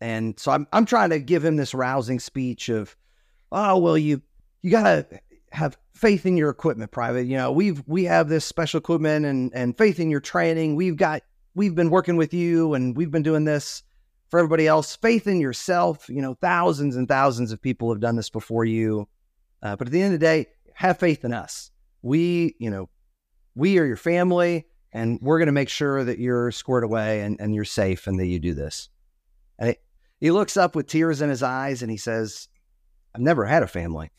And so I'm I'm trying to give him this rousing speech of, oh well, you you gotta have faith in your equipment, private. You know, we've we have this special equipment and and faith in your training. We've got we've been working with you and we've been doing this for everybody else. Faith in yourself. You know, thousands and thousands of people have done this before you. Uh, but at the end of the day, have faith in us. We, you know, we are your family and we're going to make sure that you're squared away and, and you're safe and that you do this. And it, he looks up with tears in his eyes and he says, I've never had a family.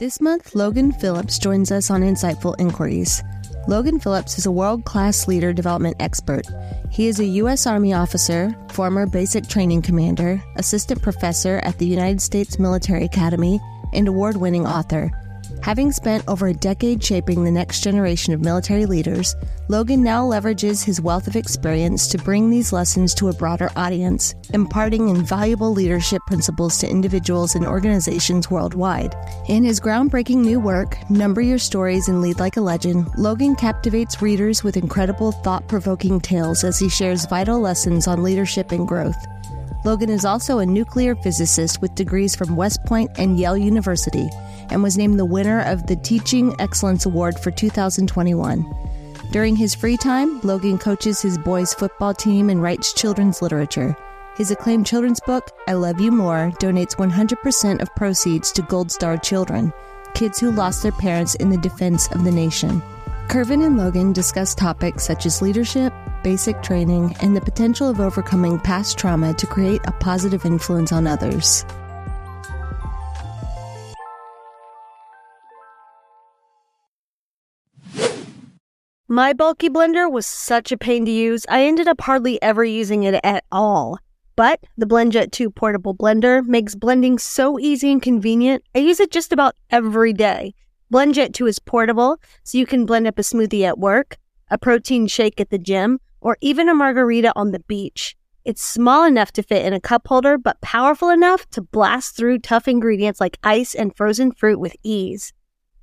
This month, Logan Phillips joins us on Insightful Inquiries. Logan Phillips is a world class leader development expert. He is a U.S. Army officer, former basic training commander, assistant professor at the United States Military Academy, and award winning author. Having spent over a decade shaping the next generation of military leaders, Logan now leverages his wealth of experience to bring these lessons to a broader audience, imparting invaluable leadership principles to individuals and organizations worldwide. In his groundbreaking new work, Number Your Stories and Lead Like a Legend, Logan captivates readers with incredible thought provoking tales as he shares vital lessons on leadership and growth. Logan is also a nuclear physicist with degrees from West Point and Yale University and was named the winner of the Teaching Excellence Award for 2021. During his free time, Logan coaches his boys' football team and writes children's literature. His acclaimed children's book, I Love You More, donates 100% of proceeds to Gold Star Children, kids who lost their parents in the defense of the nation. Kervin and Logan discuss topics such as leadership, basic training, and the potential of overcoming past trauma to create a positive influence on others. My bulky blender was such a pain to use, I ended up hardly ever using it at all. But the BlendJet 2 portable blender makes blending so easy and convenient, I use it just about every day. BlendJet 2 is portable, so you can blend up a smoothie at work, a protein shake at the gym, or even a margarita on the beach. It's small enough to fit in a cup holder, but powerful enough to blast through tough ingredients like ice and frozen fruit with ease.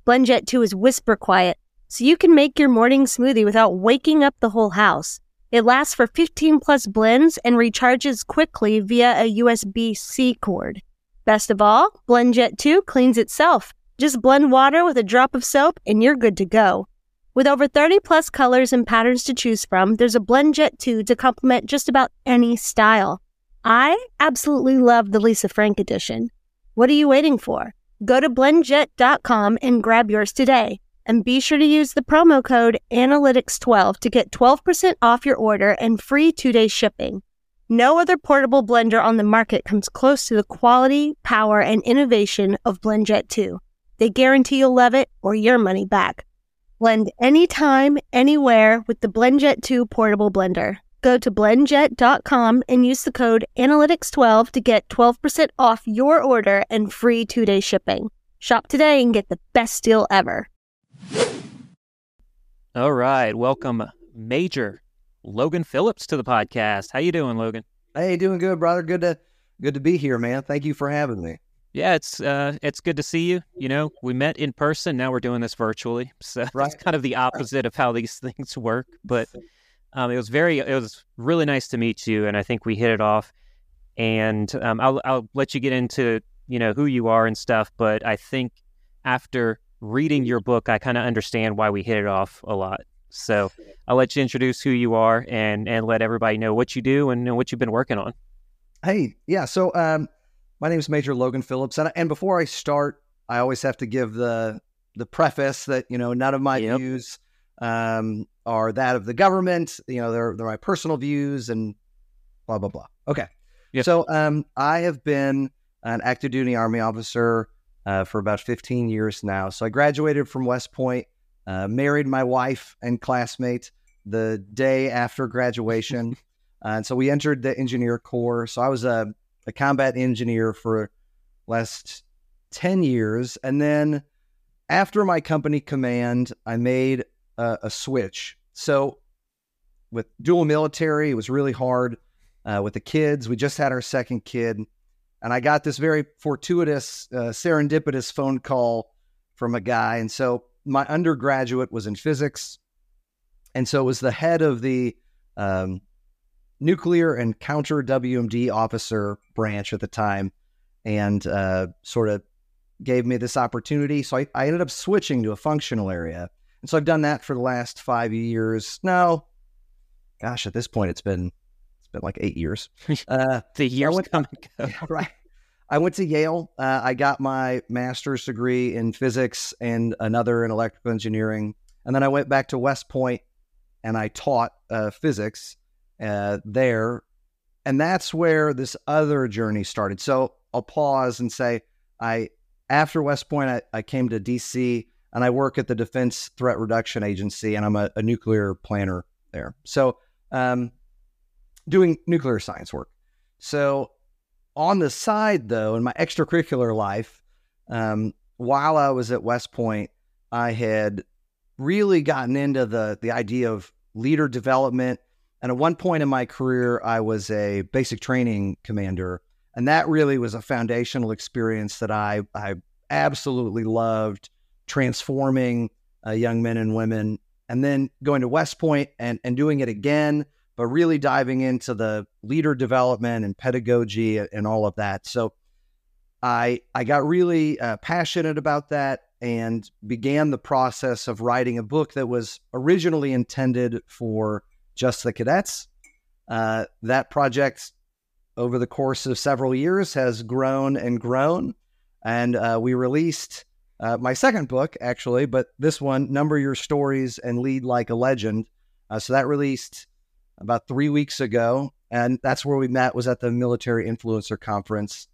BlendJet 2 is whisper quiet, so you can make your morning smoothie without waking up the whole house. It lasts for 15 plus blends and recharges quickly via a USB C cord. Best of all, BlendJet 2 cleans itself. Just blend water with a drop of soap and you're good to go. With over 30 plus colors and patterns to choose from, there's a BlendJet 2 to complement just about any style. I absolutely love the Lisa Frank edition. What are you waiting for? Go to blendjet.com and grab yours today. And be sure to use the promo code Analytics12 to get 12% off your order and free two day shipping. No other portable blender on the market comes close to the quality, power, and innovation of BlendJet 2. They guarantee you'll love it or your money back. Blend anytime, anywhere with the BlendJet 2 portable blender. Go to blendjet.com and use the code Analytics12 to get 12% off your order and free two day shipping. Shop today and get the best deal ever. All right, welcome Major Logan Phillips to the podcast. How you doing, Logan? Hey, doing good, brother. Good to good to be here, man. Thank you for having me. Yeah, it's uh, it's good to see you. You know, we met in person. Now we're doing this virtually, so Right. it's kind of the opposite of how these things work. But um, it was very, it was really nice to meet you, and I think we hit it off. And um, I'll I'll let you get into you know who you are and stuff. But I think after reading your book, I kind of understand why we hit it off a lot. So I'll let you introduce who you are and and let everybody know what you do and what you've been working on. Hey, yeah. So, um, my name is Major Logan Phillips, and and before I start, I always have to give the the preface that you know none of my Yep. views um, are that of the government. You know, they're they're my personal views and blah blah blah. Okay. Yep. So, um, I have been an active duty Army officer uh, for about 15 years now. So, I graduated from West Point, uh, married my wife and classmate the day after graduation. Uh, and so we entered the engineer corps. So I was a, a combat engineer for last 10 years. And then after my company command, I made a, a switch. So with dual military, it was really hard uh, with the kids. We just had our second kid. And I got this very fortuitous, uh, serendipitous phone call from a guy. And so my undergraduate was in physics. And so it was the head of the um, nuclear and counter WMD officer branch at the time and uh, sort of gave me this opportunity. So I, I ended up switching to a functional area. And so I've done that for the last five years. Now, gosh, at this point, it's been been like eight years. Uh, the years went, come and go. Right. I went to Yale. Uh, I got my master's degree in physics and another in electrical engineering. And then I went back to West Point and I taught uh, physics uh, there. And that's where this other journey started. So I'll pause and say, I after West Point, I, I came to DC and I work at the Defense Threat Reduction Agency, and I'm a, a nuclear planner there. So, um, doing nuclear science work. So, on the side, though, in my extracurricular life, um, while I was at West Point, I had really gotten into the the idea of leader development. And at one point in my career, I was a basic training commander and that really was a foundational experience that I I absolutely loved transforming uh, young men and women and then going to West Point and and doing it again but really diving into the leader development and pedagogy and all of that so I I got really uh, passionate about that and began the process of writing a book that was originally intended for just the cadets. Uh, that project over the course of several years has grown and grown. And uh, we released uh, my second book, actually, but this one, Number Your Stories and Lead Like a Legend. Uh, so that released about three weeks ago. And that's where we met, was at the Military Influencer Conference.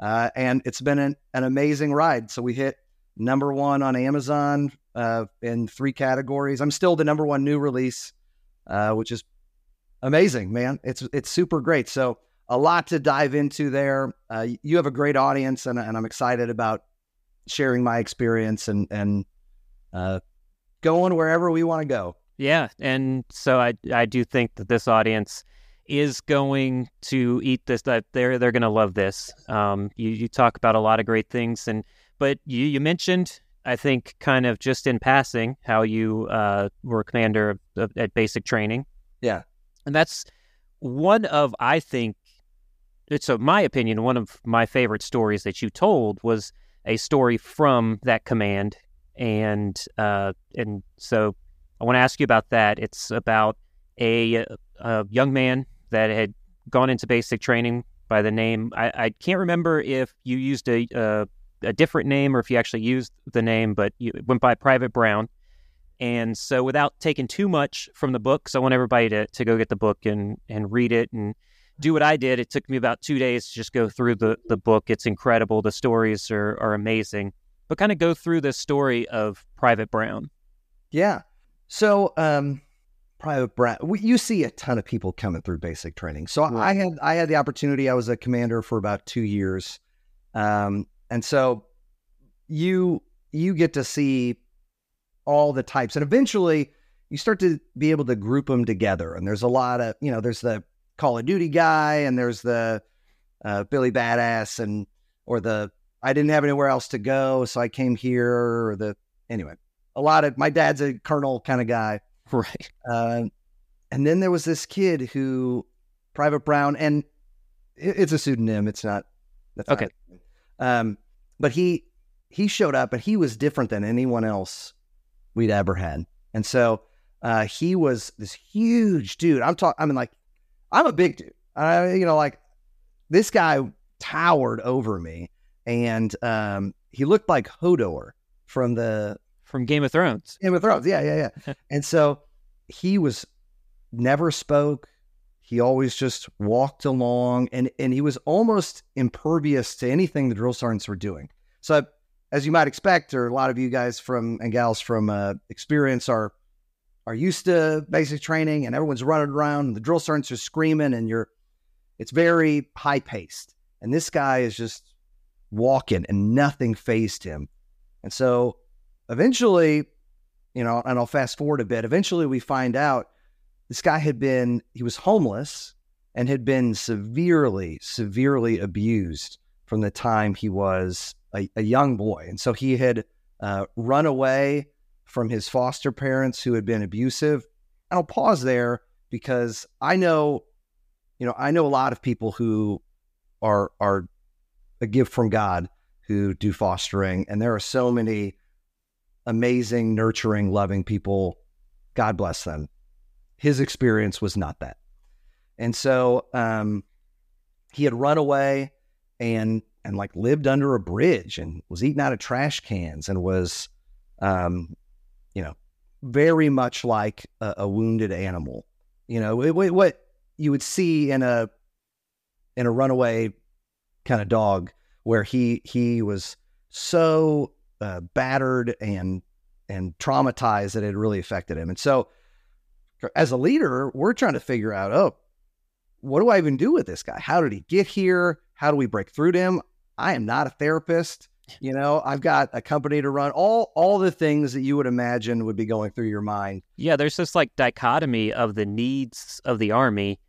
Uh, and it's been an, an, amazing ride. So we hit number one on Amazon uh, in three categories. I'm still the number one new release, uh, which is amazing, man. It's it's super great. So a lot to dive into there. Uh, you have a great audience, and, and, I'm excited about sharing my experience and and uh, going wherever we want to go. Yeah, and so I I do think that this audience is going to eat this. That they're they're going to love this. Um, you you talk about a lot of great things, and but you you mentioned I think kind of just in passing how you uh, were commander of, of, at basic training. Yeah, and that's one of I think so my opinion, one of my favorite stories that you told was a story from that command, and uh, and so I want to ask you about that. It's about a, a young man that had gone into basic training by the name. I, I can't remember if you used a, a, a different name or if you actually used the name, but you went by Private Brown. And so, without taking too much from the book, so I want everybody to, to go get the book and, and read it and do what I did. It took me about two days to just go through the, the book. It's incredible. The stories are, are amazing. But kind of go through the story of Private Brown. Yeah. So, um, Private Brown, you see a ton of people coming through basic training. So right. I had I had the opportunity. I was a commander for about two years, um, and so you you get to see all the types, and eventually you start to be able to group them together. And there's a lot of you know there's the Call of Duty guy, and there's the uh, Billy Badass, and or the I didn't have anywhere else to go, so I came here. Or the anyway, a lot of my dad's a colonel kind of guy, right? Uh, and then there was this kid who Private Brown, and it's a pseudonym. It's not. That's okay. Not, um, but he he showed up, and he was different than anyone else we'd ever had, and so uh, he was this huge dude. I'm talking. I mean, like I'm a big dude. I, you know, like this guy towered over me, and um, he looked like Hodor from the from Game of Thrones. Game of Thrones, yeah, yeah, yeah. and so he was never spoke. He always just walked along, and and he was almost impervious to anything the drill sergeants were doing. So, as you might expect, or a lot of you guys from and gals from uh, experience are are used to basic training and everyone's running around and the drill sergeants are screaming and you're it's very high paced. And this guy is just walking and nothing phased him. And so eventually, you know, and I'll fast forward a bit, eventually we find out this guy had been he was homeless and had been severely, severely abused from the time he was a, a young boy. And so he had uh, run away from his foster parents who had been abusive. And I'll pause there because I know, you know, I know a lot of people who are are a gift from God who do fostering, and there are so many amazing, nurturing, loving people. God bless them. His experience was not that, and so um, he had run away and and like lived under a bridge and was eating out of trash cans and was, um, you know, very much like a, a wounded animal. You know, it, what you would see in a in a runaway kind of dog, where he he was so uh, battered and and traumatized that it really affected him. And so, as a leader, we're trying to figure out, oh, what do I even do with this guy? How did he get here? How do we break through to him? I am not a therapist. You know, I've got a company to run. All all the things that you would imagine would be going through your mind. Yeah, there's this like dichotomy of the needs of the army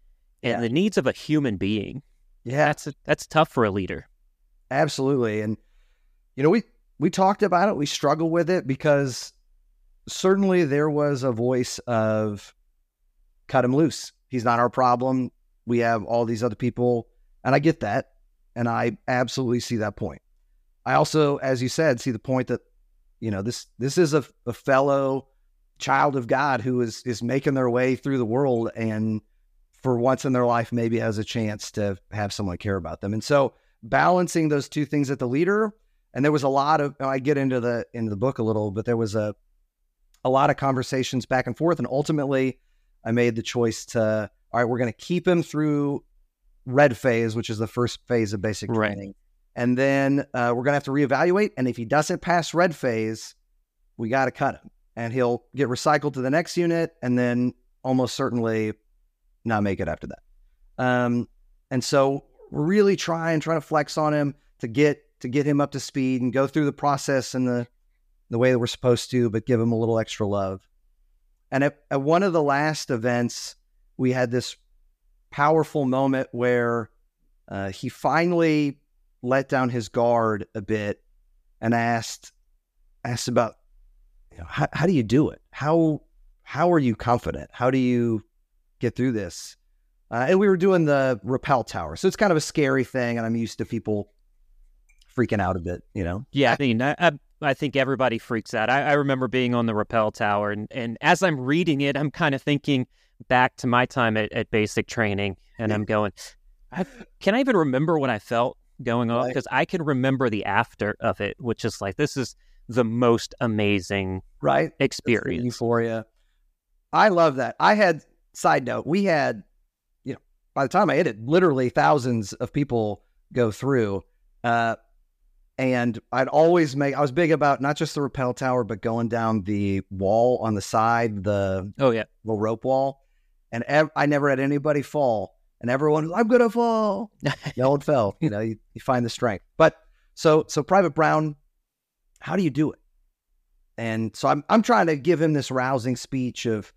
and yeah. the needs of a human being. Yeah, that's a, that's tough for a leader. Absolutely, and you know we we talked about it. We struggle with it because certainly there was a voice of cut him loose. He's not our problem. We have all these other people, and I get that, and I absolutely see that point. I also, as you said, see the point that you know this this is a, a fellow child of God who is is making their way through the world and for once in their life maybe has a chance to have someone care about them. And so balancing those two things at the leader, and there was a lot of I get into the into the book a little, but there was a a lot of conversations back and forth, and ultimately I made the choice to all right, we're going to keep him through red phase, which is the first phase of basic training. Right. And then uh, we're going to have to reevaluate. And if he doesn't pass red phase, we got to cut him. And he'll get recycled to the next unit and then almost certainly not make it after that. Um, and so really trying, trying to flex on him to get to get him up to speed and go through the process in the the way that we're supposed to, but give him a little extra love. And at, at one of the last events, we had this powerful moment where uh, he finally let down his guard a bit and asked asked about you know, how, how do you do it? How how are you confident? How do you get through this? Uh, and we were doing the rappel tower, so it's kind of a scary thing, and I'm used to people freaking out a bit, you know. Yeah, I mean, I, I think everybody freaks out. I, I remember being on the rappel tower, and and as I'm reading it, I'm kind of thinking back to my time at, at basic training, and I'm going, I, can I even remember what I felt going on because I can remember the after of it, which is like this is the most amazing right experience. Euphoria. I love that. I had side note, we had, you know, by the time I hit it, literally thousands of people go through. Uh, and I'd always make I was big about not just the rappel tower, but going down the wall on the side, the oh yeah, the rope wall. And ev- I never had anybody fall and everyone, I'm gonna fall. no one fell. You know, you, you find the strength. But so so Private Brown, how do you do it? And so I'm I'm trying to give him this rousing speech of,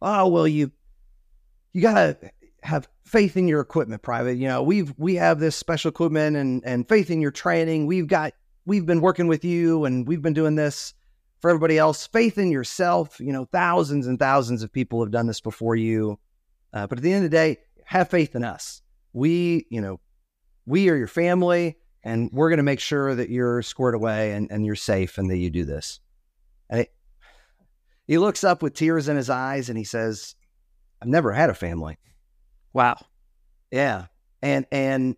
oh well, you you gotta have faith in your equipment, Private. You know, we've we have this special equipment and and faith in your training. We've got we've been working with you and we've been doing this for everybody else. Faith in yourself. You know, thousands and thousands of people have done this before you. Uh, but at the end of the day, have faith in us. We, you know, we are your family and we're going to make sure that you're squared away and, and you're safe and that you do this. And it, he looks up with tears in his eyes and he says, I've never had a family. Wow. Yeah. And, and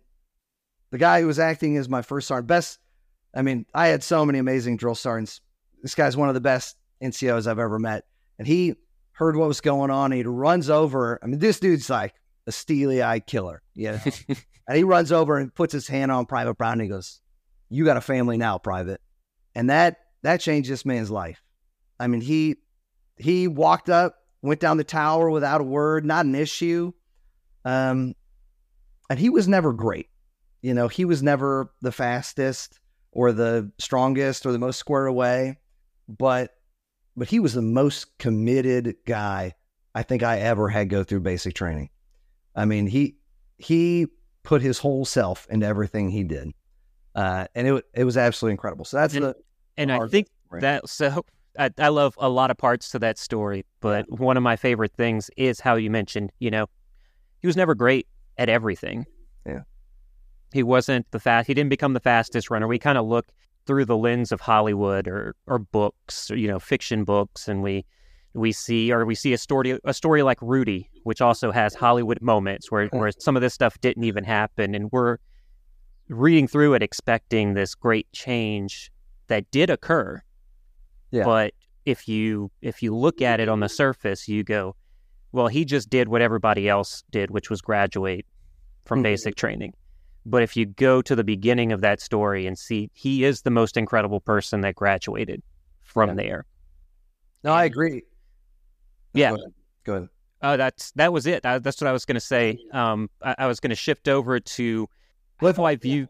the guy who was acting as my first sergeant, best, I mean, I had so many amazing drill sergeants. This guy's one of the best NCOs I've ever met. And he heard what was going on. he runs over. I mean, this dude's like a steely eyed killer. Yeah. and he runs over and puts his hand on Private Brown and he goes, You got a family now, Private. And that that changed this man's life. I mean, he he walked up, went down the tower without a word, not an issue. Um, and he was never great. You know, he was never the fastest or the strongest or the most squared away, but but he was the most committed guy I think I ever had go through basic training. I mean, he he put his whole self into everything he did, uh, and it it was absolutely incredible. So that's and, the and I think Right. that so I, I love a lot of parts to that story, but one of my favorite things is how you mentioned, you know, he was never great at everything. Yeah. He wasn't the fast. He didn't become the fastest runner. We kind of look through the lens of Hollywood or or books, or, you know, fiction books, and we we see or we see a story a story like Rudy, which also has Hollywood moments where hmm. where some of this stuff didn't even happen, and we're reading through it expecting this great change that did occur. Yeah. But if you if you look at it on the surface, you go, well, he just did what everybody else did, which was graduate from Mhm. basic training. But if you go to the beginning of that story and see he is the most incredible person that graduated from Yeah. there. No, I agree. Yeah. Go ahead. Go ahead. Oh, that's that was it. That- that's what I was going to say. Um, I, I was going to shift over to if- how I view.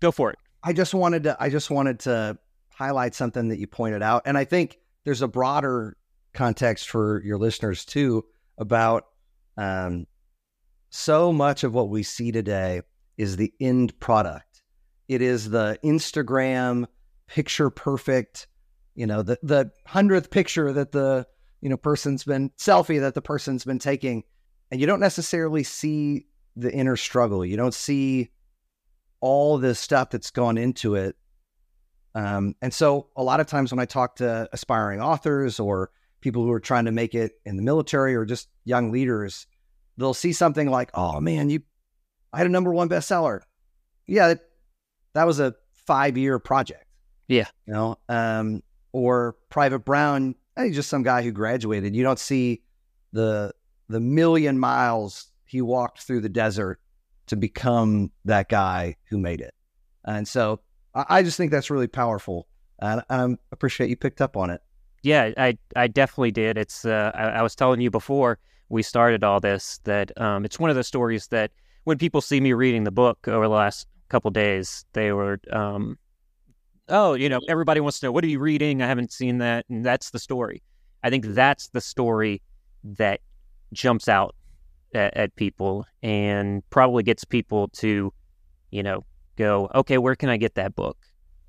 Go for it. I just wanted to I just wanted to highlight something that you pointed out. And I think there's a broader context for your listeners too about um, so much of what we see today is the end product. It is the Instagram picture perfect, you know, the the hundredth picture that the you know person's been selfie that the person's been taking, and you don't necessarily see the inner struggle. You don't see all this stuff that's gone into it. Um, and so a lot of times when I talk to aspiring authors or people who are trying to make it in the military or just young leaders, they'll see something like, "Oh man, you, I had a number one bestseller." Yeah, that, that was a five year project. Yeah. you know, um, or Private Brown, hey, just some guy who graduated. You don't see the the million miles he walked through the desert to become that guy who made it. And so I, I just think that's really powerful. And I appreciate you picked up on it. Yeah, I I definitely did. It's uh, I, I was telling you before we started all this that um, it's one of the stories that when people see me reading the book over the last couple days, they were, um, oh, you know, everybody wants to know what are you reading? I haven't seen that, and that's the story. I think that's the story that jumps out at, at people and probably gets people to, you know, go, okay, where can I get that book?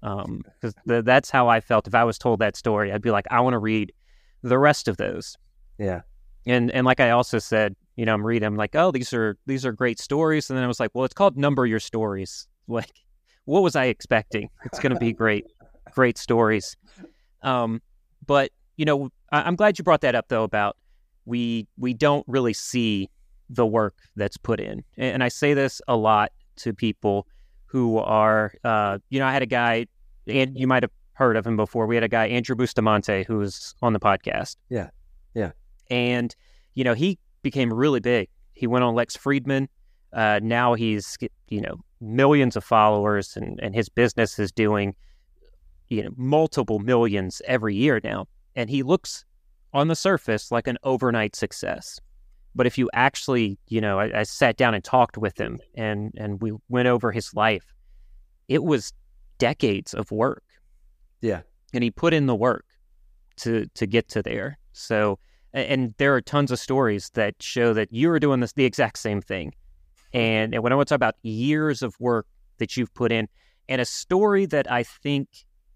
Because th- that's how I felt. If I was told that story, I'd be like, I want to read the rest of those. Yeah. And and like I also said, you know, I'm reading. I'm like, oh, these are these are great stories. And then I was like, well, it's called Number Your Stories. Like, what was I expecting? It's going to be great, great stories. Um, but you know, I, I'm glad you brought that up though about we we don't really see the work that's put in, and, and I say this a lot to people who are, uh, you know, I had a guy, and you might have heard of him before. We had a guy, Andrew Bustamante, who was on the podcast. Yeah. Yeah. And, you know, he became really big. He went on Lex Fridman. Uh, now he's, you know, millions of followers and, and his business is doing, you know, multiple millions every year now. And he looks on the surface like an overnight success. But if you actually, you know, I, I sat down and talked with him and, and we went over his life, it was decades of work. Yeah. And he put in the work to to get to there. So and there are tons of stories that show that you are doing this the exact same thing. And, and when I want to talk about years of work that you've put in, and a story that I think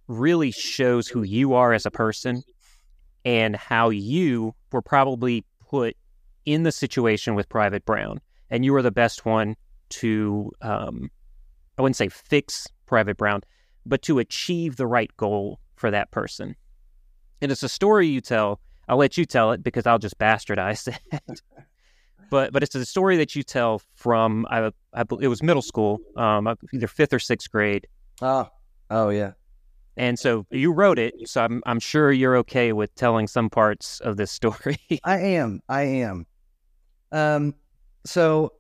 really shows who you are as a person and how you were probably put in the situation with Private Brown, and you were the best one to, um, I wouldn't say fix Private Brown, but to achieve the right goal for that person. And it's a story you tell. I'll let you tell it because I'll just bastardize it. but but it's a story that you tell from I, I it was middle school, um, either fifth or sixth grade, Oh, oh yeah. and so you wrote it. So I'm I'm sure you're okay with telling some parts of this story. I am. I am. Um, so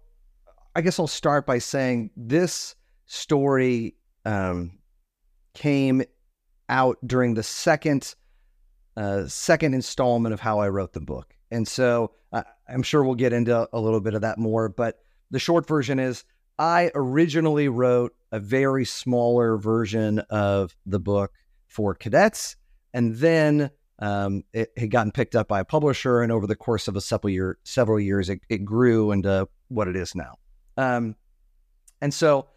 I guess I'll start by saying this story um, came out during the second uh, second installment of how I wrote the book, and so uh, I'm sure we'll get into a little bit of that more. But the short version is I originally wrote a very smaller version of the book for cadets, and then um, it had gotten picked up by a publisher, and over the course of a several year several years, it, it grew into what it is now. Um, and so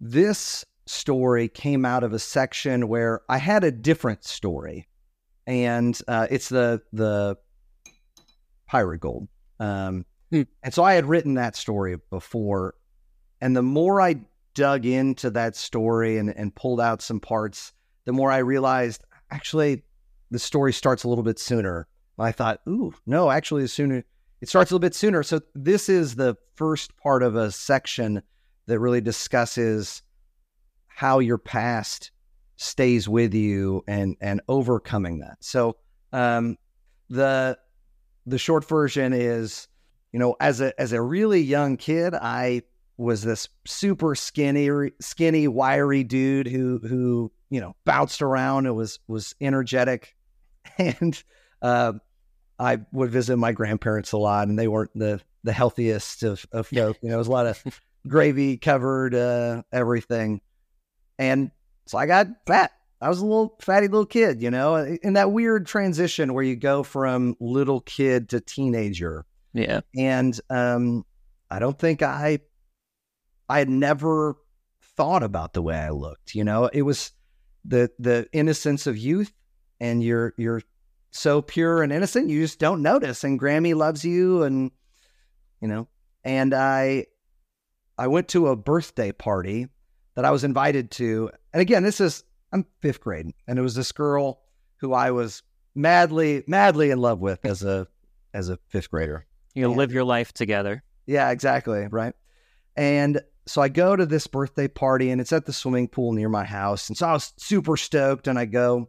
this story came out of a section where I had a different story, and uh, it's the the pirate gold. Um, Hmm. And so I had written that story before, and the more I dug into that story and, and pulled out some parts, the more I realized actually the story starts a little bit sooner. I thought, ooh, no, actually, the sooner it starts a little bit sooner. So this is the first part of a section that really discusses how your past stays with you and and overcoming that. So um, the the short version is, you know, as a as a really young kid, I was this super skinny, skinny, wiry dude who who you know bounced around and was was energetic, and uh, I would visit my grandparents a lot, and they weren't the the healthiest of of folk. You know, it was a lot of gravy covered uh, everything, and so I got fat. I was a little fatty little kid, you know, in that weird transition where you go from little kid to teenager. Yeah. And um, I don't think I, I had never thought about the way I looked. You know, it was the the innocence of youth, and you're you're so pure and innocent, you just don't notice. And Grammy loves you, and you know, and I, I went to a birthday party that I was invited to, and again, this is I'm fifth grade, and it was this girl who I was madly, madly in love with as a as a fifth grader. You Yeah. live your life together. Yeah, exactly. Right. And so I go to this birthday party and it's at the swimming pool near my house. And so I was super stoked and I go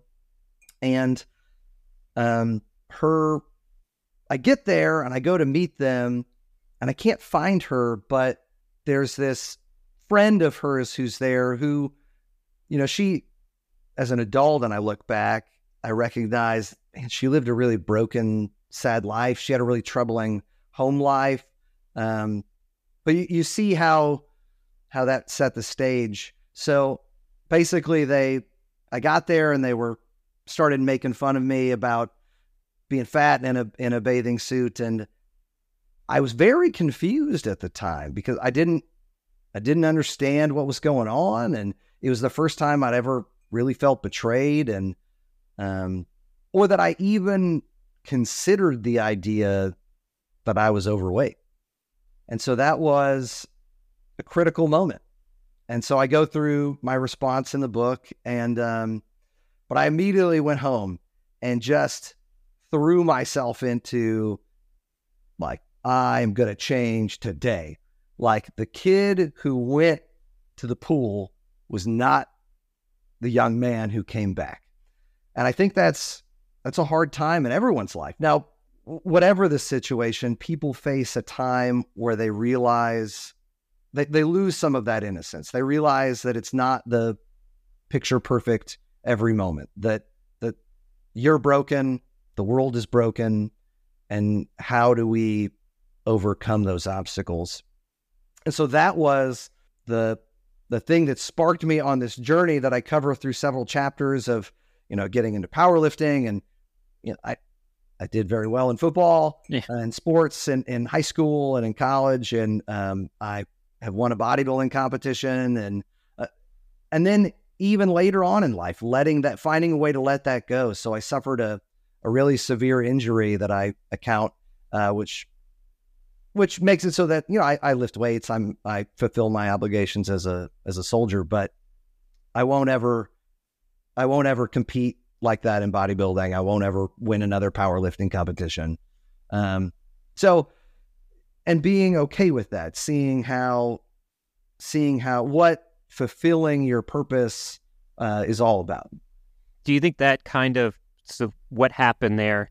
and um her I get there and I go to meet them and I can't find her, but there's this friend of hers who's there who, you know, she as an adult and I look back, I recognize and she lived a really broken, sad life. She had a really troubling home life. Um, but you, you see how how that set the stage. So basically, they I got there and they were started making fun of me about being fat in a in a bathing suit, and I was very confused at the time because I didn't I didn't understand what was going on, and it was the first time I'd ever really felt betrayed, and um, or that I even considered the idea that I was overweight. And so that was a critical moment. And so I go through my response in the book, and um, but I immediately went home and just threw myself into like I'm gonna change today. Like the kid who went to the pool was not the young man who came back. And I think that's that's a hard time in everyone's life. Now, whatever the situation, people face a time where they realize they, they lose some of that innocence. They realize that it's not the picture perfect every moment, that that you're broken, the world is broken, and how do we overcome those obstacles? And so that was the the thing that sparked me on this journey that I cover through several chapters of, you know, getting into powerlifting and you know, I I did very well in football Yeah. and sports and in high school and in college, and um, I have won a bodybuilding competition, and uh, and then even later on in life, letting that finding a way to let that go. So I suffered a a really severe injury that I account, uh, which which makes it so that you know I, I lift weights, I'm I fulfill my obligations as a as a soldier, but I won't ever I won't ever compete like that in bodybuilding. I won't ever win another powerlifting competition. Um, so, and being okay with that, seeing how, seeing how what fulfilling your purpose uh, is all about. Do you think that kind of so what happened there,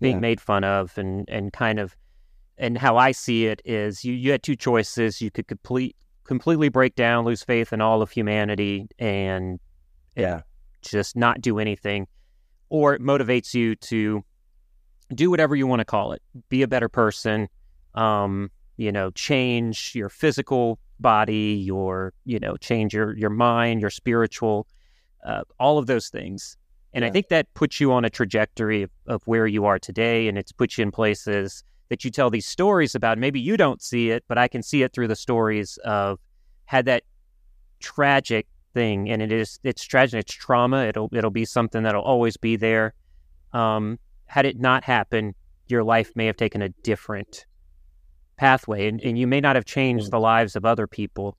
being Yeah. made fun of, and and kind of, and how I see it is you you had two choices. You could complete completely break down, lose faith in all of humanity, and Yeah, just not do anything, or it motivates you to do whatever you want to call it. Be a better person. Um, you know, change your physical body, your you know, change your your mind, your spiritual, uh, all of those things. And I think that puts you on a trajectory of, of where you are today, and it's put you in places that you tell these stories about. Maybe you don't see it, but I can see it through the stories of had that tragic thing, and it is it's tragic. It's trauma. It'll it'll be something that'll always be there. Um, had it not happened, your life may have taken a different pathway, and, and you may not have changed the lives of other people.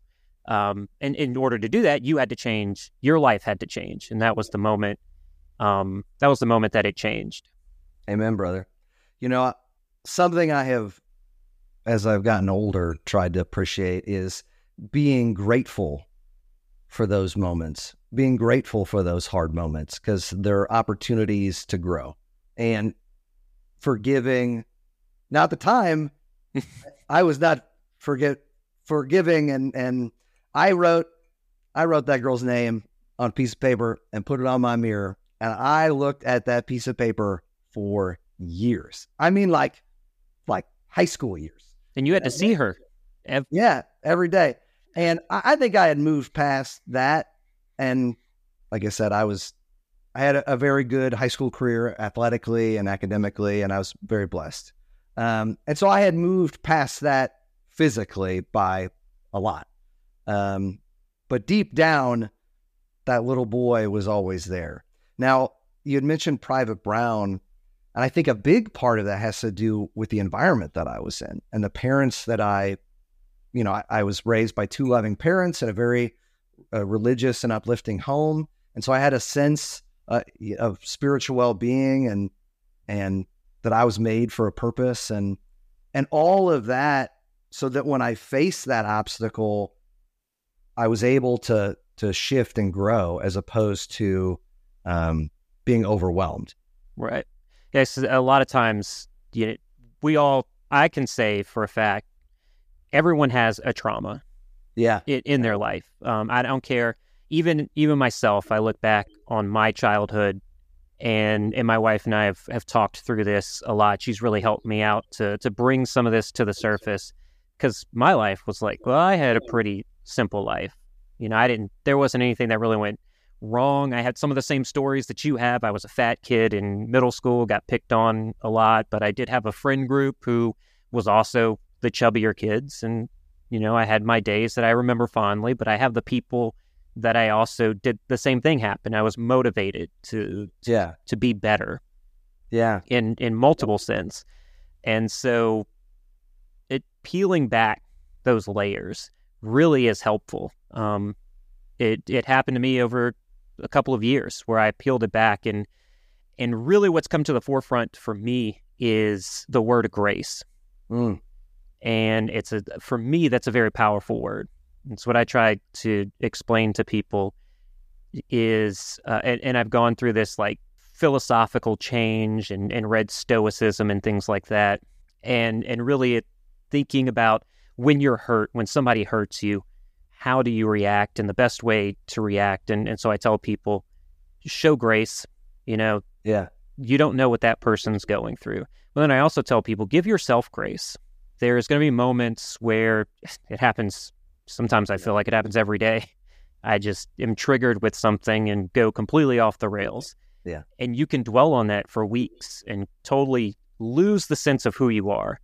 Um, and in order to do that, you had to change. Your life had to change, and that was the moment. Um, that was the moment that it changed. Amen, brother. You know, something I have, as I've gotten older, tried to appreciate is being grateful for those moments, being grateful for those hard moments because they're opportunities to grow and forgiving. Now, at the time, I was not forget forgiving, and and I wrote I wrote that girl's name on a piece of paper and put it on my mirror, and I looked at that piece of paper for years. I mean, like like high school years. And you had to see her. Yeah, every day. And I, I, think I had moved past that. And like I said, I was, I had a, a, very good high school career athletically and academically, and I was very blessed. Um, and so I had moved past that physically by a lot. Um, but deep down, that little boy was always there. Now, you had mentioned Private Brown. And I think a big part of that has to do with the environment that I was in and the parents that I, you know, I, I was raised by two loving parents in a very uh, religious and uplifting home. And so I had a sense uh, of spiritual well being and, and that I was made for a purpose and, and all of that so that when I faced that obstacle, I was able to, to shift and grow as opposed to um, being overwhelmed. Right. Yes, a lot of times you know, we all I can say for a fact everyone has a trauma. Yeah. In, in their life. Um, I don't care. Even even myself, I look back on my childhood and and my wife and I have, have talked through this a lot. She's really helped me out to to bring some of this to the surface because my life was like, well, I had a pretty simple life. You know, I didn't. There wasn't anything that really went wrong. I had some of the same stories that you have. I was a fat kid in middle school, got picked on a lot, but I did have a friend group who was also the chubbier kids. And, you know, I had my days that I remember fondly, but I have the people that I also did the same thing happen. I was motivated to, yeah to be better. Yeah. In in multiple sense. And so it peeling back those layers really is helpful. Um, it it happened to me over a couple of years where I peeled it back and and really what's come to the forefront for me is the word grace. Mm. And it's a for me that's a very powerful word. It's what I try to explain to people is uh, and, and I've gone through this like philosophical change and, and read stoicism and things like that and and really it, thinking about when you're hurt when somebody hurts you how do you react and the best way to react. And, and so i tell people show grace you know. Yeah. You don't know what that person's going through. But then i also tell people give yourself grace. There's going to be moments where it happens. Sometimes i feel like it happens every day. I just am triggered with something and go completely off the rails. Yeah. And you can dwell on that for weeks and totally lose the sense of who you are.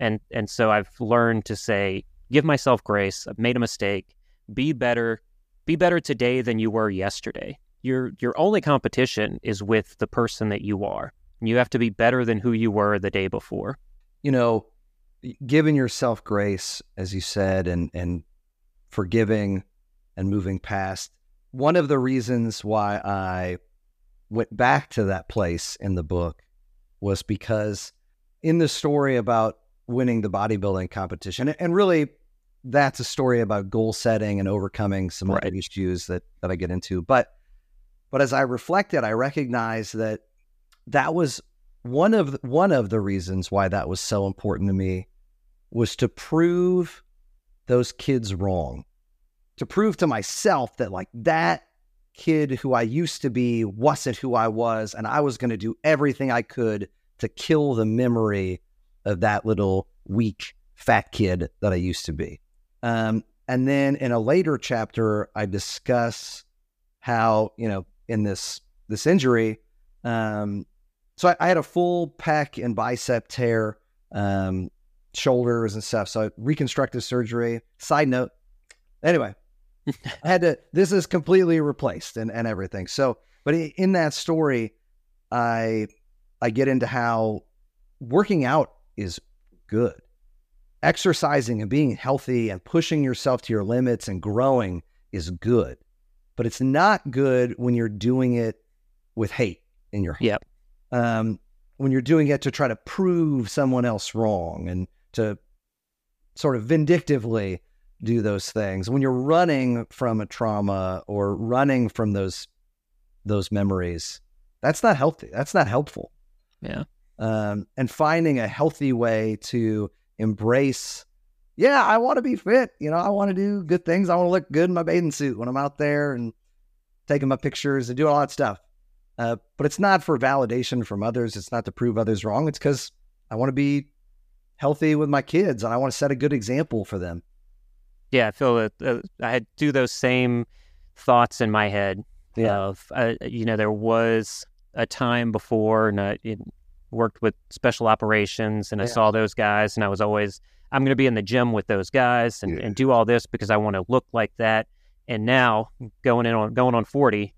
And and so i've learned to say give myself grace. I've made a mistake. Be better. Be better today than you were yesterday. Your your only competition is with the person that you are. You have to be better than who you were the day before. You know, giving yourself grace, as you said, and and forgiving and moving past. One of the reasons why I went back to that place in the book was because in the story about winning the bodybuilding competition. And really, that's a story about goal setting and overcoming some right. other issues that that I get into. But but as I reflected, I recognized that that was one of one of the reasons why that was so important to me was to prove those kids wrong, to prove to myself that like that kid who I used to be wasn't who I was, and I was going to do everything I could to kill the memory of that little weak fat kid that I used to be. Um, and then in a later chapter, I discuss how you know in this this injury, um, so I, I, had a full pec and bicep tear, um, shoulders and stuff. So reconstructive surgery. Side note, anyway, I had to. This is completely replaced and and everything. So, but in that story, I I get into how working out is good. Exercising and being healthy and pushing yourself to your limits and growing is good. But it's not good when you're doing it with hate in your heart. Yep. Um, when you're doing it to try to prove someone else wrong and to sort of vindictively do those things. When you're running from a trauma or running from those those memories, that's not healthy. That's not helpful. Yeah. Um, and finding a healthy way to embrace, yeah, I want to be fit. You know, I want to do good things. I want to look good in my bathing suit when I'm out there and taking my pictures and doing all that stuff. Uh, but it's not for validation from others. It's not to prove others wrong. It's because I want to be healthy with my kids and I want to set a good example for them. Yeah, I feel that uh, I had do those same thoughts in my head. Yeah. Of uh, you know, there was a time before, and it worked with special operations, and I Yeah. saw those guys, and I was always I'm going to be in the gym with those guys and, Yeah. and do all this because I want to look like that. And now going in on going on forty,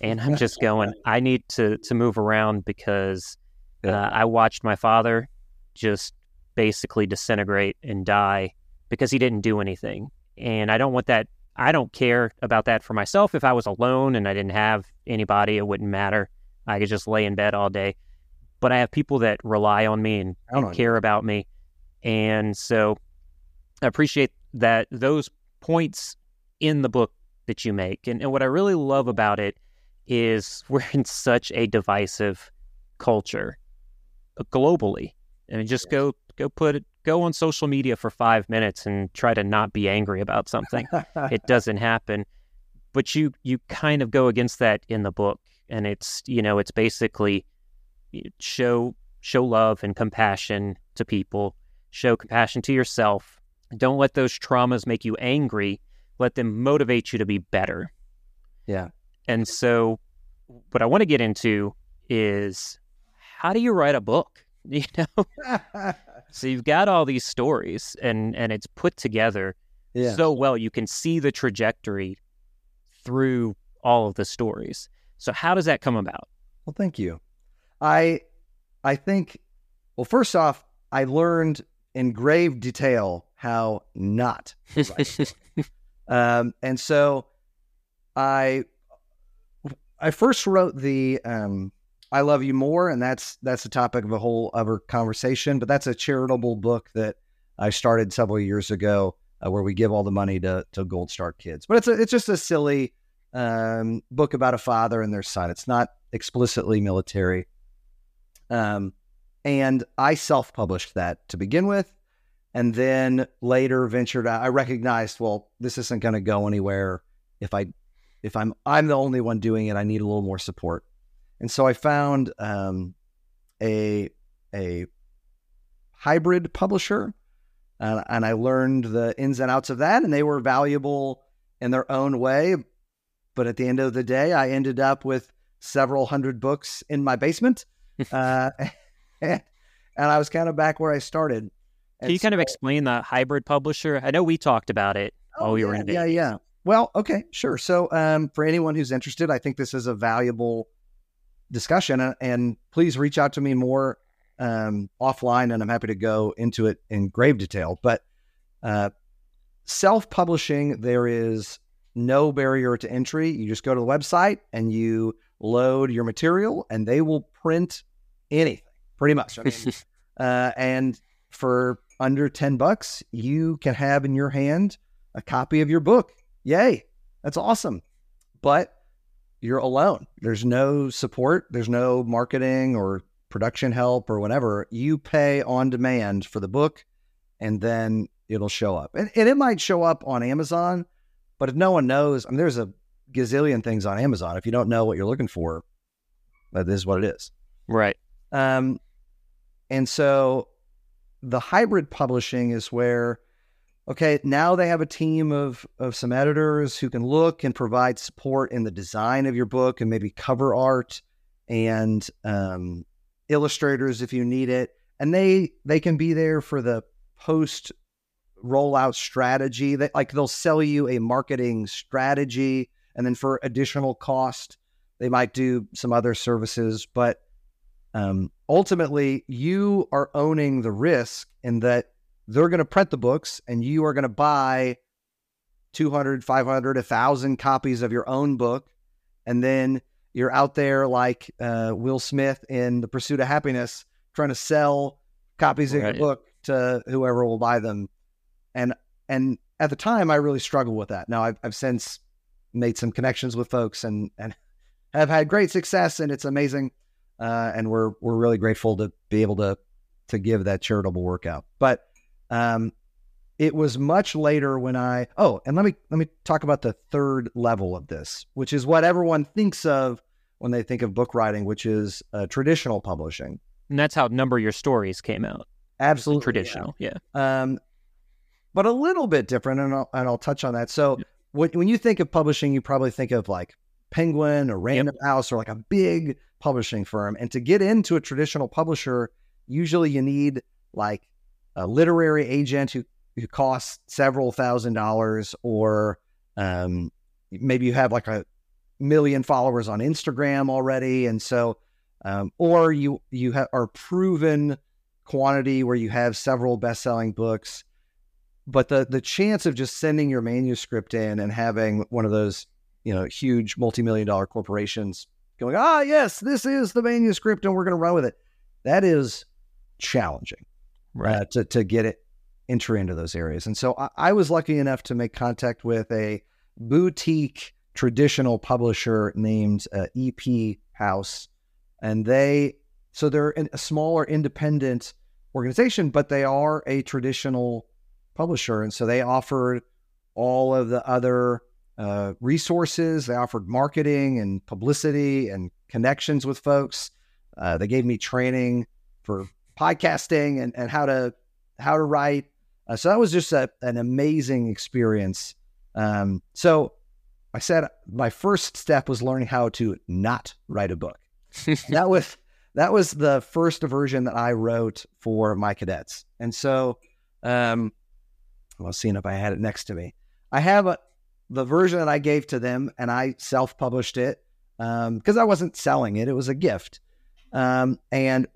and I'm just going. I need to to move around because Yeah. uh, I watched my father just basically disintegrate and die because he didn't do anything. And I don't want that. I don't care about that for myself. If I was alone and I didn't have anybody, it wouldn't matter. I could just lay in bed all day. But I have people that rely on me and, and on you. care about me. And so I appreciate that those points in the book that you make. And, and what I really love about it is we're in such a divisive culture uh, globally. I mean, just go go put it go on social media for five minutes and try to not be angry about something. it doesn't happen. But you you kind of go against that in the book, and it's you know it's basically show show love and compassion to people, show compassion to yourself. Don't let those traumas make you angry. Let them motivate you to be better. yeah. And so, what I want to get into is how do you write a book? You know, so you've got all these stories, and and it's put together yeah. so well. You can see the trajectory through all of the stories. So how does that come about? Well, thank you. I I think well, first off, I learned in grave detail how not um, and so I I first wrote the um, I love you more, and that's that's the topic of a whole other conversation. But that's a charitable book that I started several years ago, uh, where we give all the money to to Gold Star kids. But it's a, it's just a silly um, book about a father and their son. It's not explicitly military. Um, and I self published that to begin with. And then later ventured out. I recognized, well, this isn't going to go anywhere if I, if I'm, I'm the only one doing it. I need a little more support. And so I found um, a, a hybrid publisher and I learned the ins and outs of that. And they were valuable in their own way. But at the end of the day, I ended up with several hundred books in my basement. Uh, and, and I was kind of back where I started. Can you kind of explain the hybrid publisher? I know we talked about it while we yeah, were in Oh, yeah, yeah. Well, okay, sure. So, um, for anyone who's interested, I think this is a valuable discussion, and, and please reach out to me more um, offline, and I'm happy to go into it in grave detail. But uh, self-publishing, there is no barrier to entry. You just go to the website and you load your material, and they will print anything, pretty much. I mean, uh, and for under 10 bucks, you can have in your hand a copy of your book. Yay. That's awesome. But you're alone. There's no support, there's no marketing or production help or whatever. You pay on demand for the book and then it'll show up. And, and it might show up on Amazon, but if no one knows, I mean, there's a gazillion things on Amazon. If you don't know what you're looking for, that is what it is. Right. Um, and so the hybrid publishing is where, okay, now they have a team of of some editors who can look and provide support in the design of your book and maybe cover art and um, illustrators if you need it, and they they can be there for the post rollout strategy. That like they'll sell you a marketing strategy and then for additional cost they might do some other services. But um, ultimately you are owning the risk in that they're going to print the books and you are going to buy 200 500 1000 copies of your own book. And then you're out there like uh, will smith in the pursuit of happiness trying to sell copies of your book to whoever will buy them. And and at the time i really struggled with that. Now i've, I've since made some connections with folks and and have had great success and it's amazing uh, and we're we're really grateful to be able to to give that charitable workout but um, it was much later when I oh, and let me let me talk about the third level of this, which is what everyone thinks of when they think of book writing, which is uh, traditional publishing. And that's how Number Your Stories came out. Absolutely Traditional. Yeah. yeah. Um, but a little bit different, and I'll, and I'll touch on that. So when when you think of publishing, you probably think of like Penguin or Random House or like a big publishing firm. And to get into a traditional publisher, usually you need like a literary agent who who costs several thousand dollars, or um, maybe you have like a million followers on Instagram already, and so, um, or you you ha- are proven quantity where you have several best-selling books. But the the chance of just sending your manuscript in and having one of those you know huge multi-million dollar corporations going, ah, yes, this is the manuscript, and we're going to run with it. That is challenging Right. uh, to to get it enter into those areas. And so I, I was lucky enough to make contact with a boutique traditional publisher named uh, EP House, and they so they're in- a smaller independent organization, but they are a traditional publisher, and so they offered all of the other uh, resources. They offered marketing and publicity and connections with folks. Uh, they gave me training for podcasting and, and how to how to write. Uh, so that was just a, an amazing experience. Um, so I said my first step was learning how to not write a book. that was that was the first version that I wrote for my cadets. And so um, I was seeing if I had it next to me. I have a, the version that I gave to them, and I self published it because I wasn't selling it; it was a gift. Um, and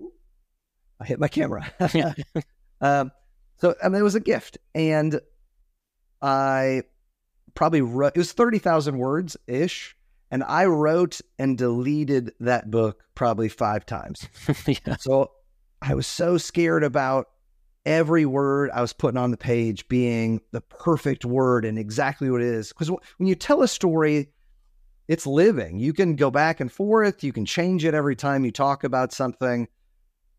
I hit my camera. um, so I mean, it was a gift, and I probably wrote. It was thirty thousand words ish, and I wrote and deleted that book probably five times. yeah. So I was so scared about every word I was putting on the page being the perfect word and exactly what it is. Because when you tell a story, it's living. You can go back and forth, you can change it every time you talk about something.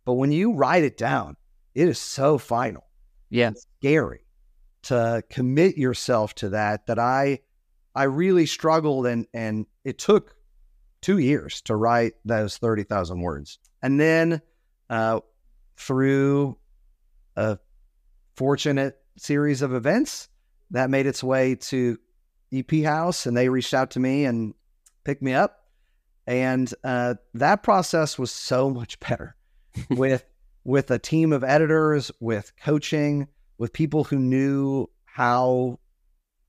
But when you write it down, it is so final. Yeah. It's scary to commit yourself to that that I I really struggled and and it took two years to write those 30,000 words. And then uh, through a fortunate series of events, that made its way to EP House, and they reached out to me and picked me up. And uh, that process was so much better with with a team of editors, with coaching, with people who knew how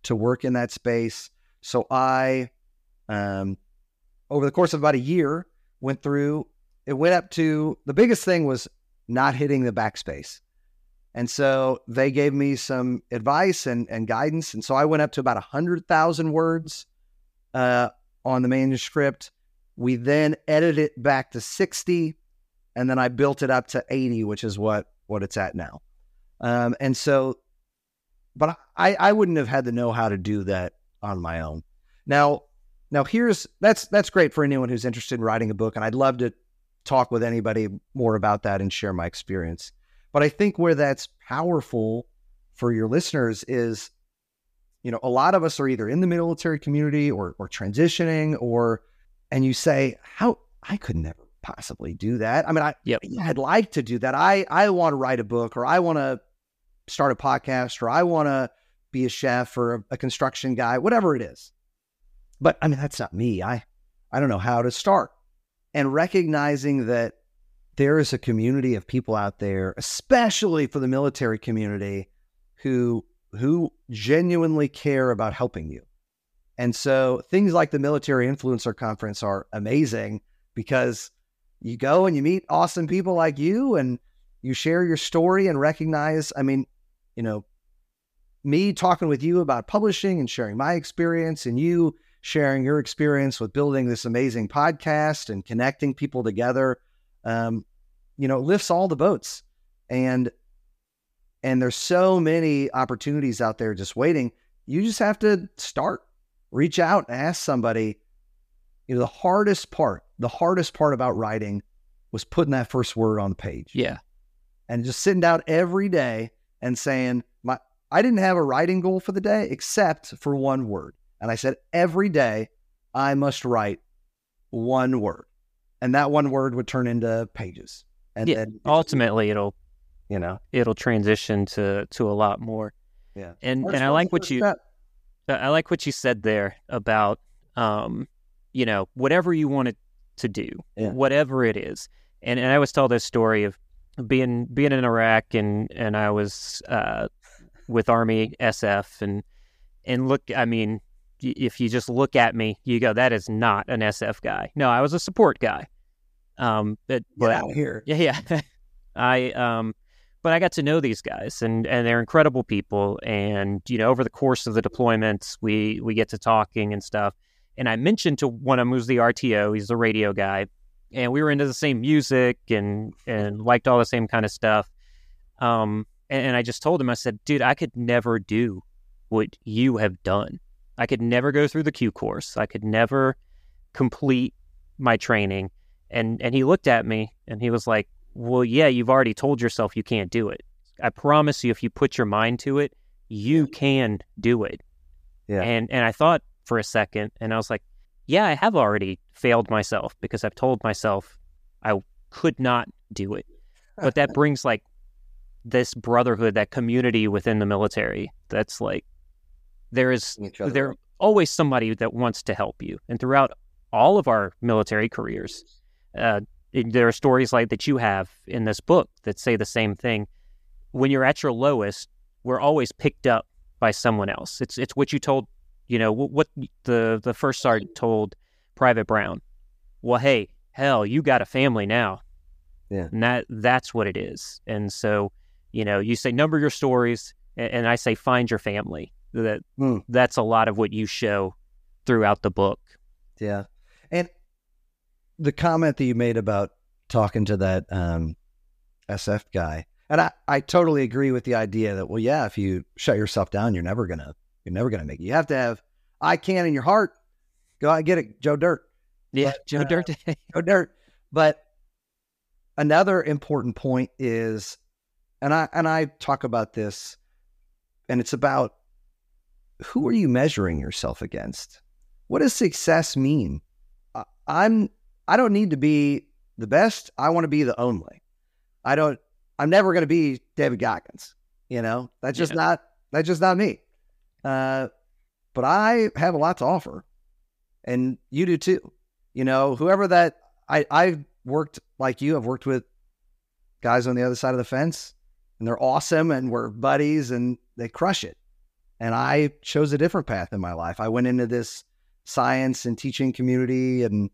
to work in that space. So I, um, over the course of about a year, went through. It went up to the biggest thing was not hitting the backspace. And so they gave me some advice and, and guidance. And so I went up to about 100,000 words uh, on the manuscript. We then edited it back to 60, and then I built it up to 80, which is what, what it's at now. Um, and so, but I, I wouldn't have had the know how to do that on my own. Now, now here's that's that's great for anyone who's interested in writing a book, and I'd love to talk with anybody more about that and share my experience. But I think where that's powerful for your listeners is, you know, a lot of us are either in the military community or or transitioning, or and you say, how I could never possibly do that. I mean, I Yep. I'd like to do that. I I want to write a book, or I want to start a podcast, or I want to be a chef or a, a construction guy, whatever it is. But I mean, that's not me. I I don't know how to start. And recognizing that there is a community of people out there, especially for the military community, who who genuinely care about helping you. And so things like the military influencer conference are amazing because you go and you meet awesome people like you and you share your story and recognize, I mean, you know, me talking with you about publishing and sharing my experience and you sharing your experience with building this amazing podcast and connecting people together um, you know lifts all the boats and and there's so many opportunities out there just waiting you just have to start reach out and ask somebody you know the hardest part the hardest part about writing was putting that first word on the page Yeah. and just sitting down every day and saying my I didn't have a writing goal for the day except for one word. And I said every day I must write one word. And that one word would turn into pages. And Yeah. then Ultimately, it'll you know. it'll transition to to a lot more. Yeah. And What's- and I like what you step? I like what you said there about, um, you know, whatever you want it to do, Yeah. whatever it is. And, and I always tell this story of being being in Iraq and and I was uh, with Army SF and and look, I mean, if you just look at me, you go, that is not an SF guy. No, I was a support guy. Um, but Get but out here. yeah, yeah. I um but I got to know these guys and and they're incredible people and you know over the course of the deployments we we get to talking and stuff. And I mentioned to one of them who's the RTO, he's the radio guy, and we were into the same music and and liked all the same kind of stuff. Um and, and I just told him I said, "Dude, I could never do what you have done. I could never go through the Q course. I could never complete my training." And and he looked at me and he was like, "Well, yeah, you've already told yourself you can't do it. I promise you, if you put your mind to it, you can do it." Yeah. And and I thought for a second, and I was like, "Yeah, I have already failed myself because I've told myself I could not do it." But that brings like this brotherhood, that community within the military. That's like there is there always somebody that wants to help you. And throughout all of our military careers, uh, there are stories like that you have in this book that say the same thing. When you're at your lowest, we're always picked up by someone else. It's it's what you told, you know, what, the the first sergeant told Private Brown. Well, hey, hell, you got a family now. Yeah. And that that's what it is. And so, you know, you say number your stories, and, I say find your family. That Hmm. that's a lot of what you show throughout the book. Yeah. And the comment that you made about talking to that um, SF guy, and I, I totally agree with the idea that, well, yeah, if you shut yourself down, you're never gonna you're never gonna make it. You have to have I can in your heart. Go out and get it, Joe Dirt. Yeah, But, Joe uh, Dirt. Joe Dirt. But another important point is, and I and I talk about this, and it's about who are you measuring yourself against? What does success mean? I- I'm I don't need to be the best. I want to be the only. I don't. I'm never going to be David Goggins. You know, that's just Yeah. not that's just not me. Uh, but I have a lot to offer, and you do too. You know, whoever that I I've worked like you. I've worked with guys on the other side of the fence, and they're awesome, and we're buddies, and they crush it. And I chose a different path in my life. I went into this science and teaching community and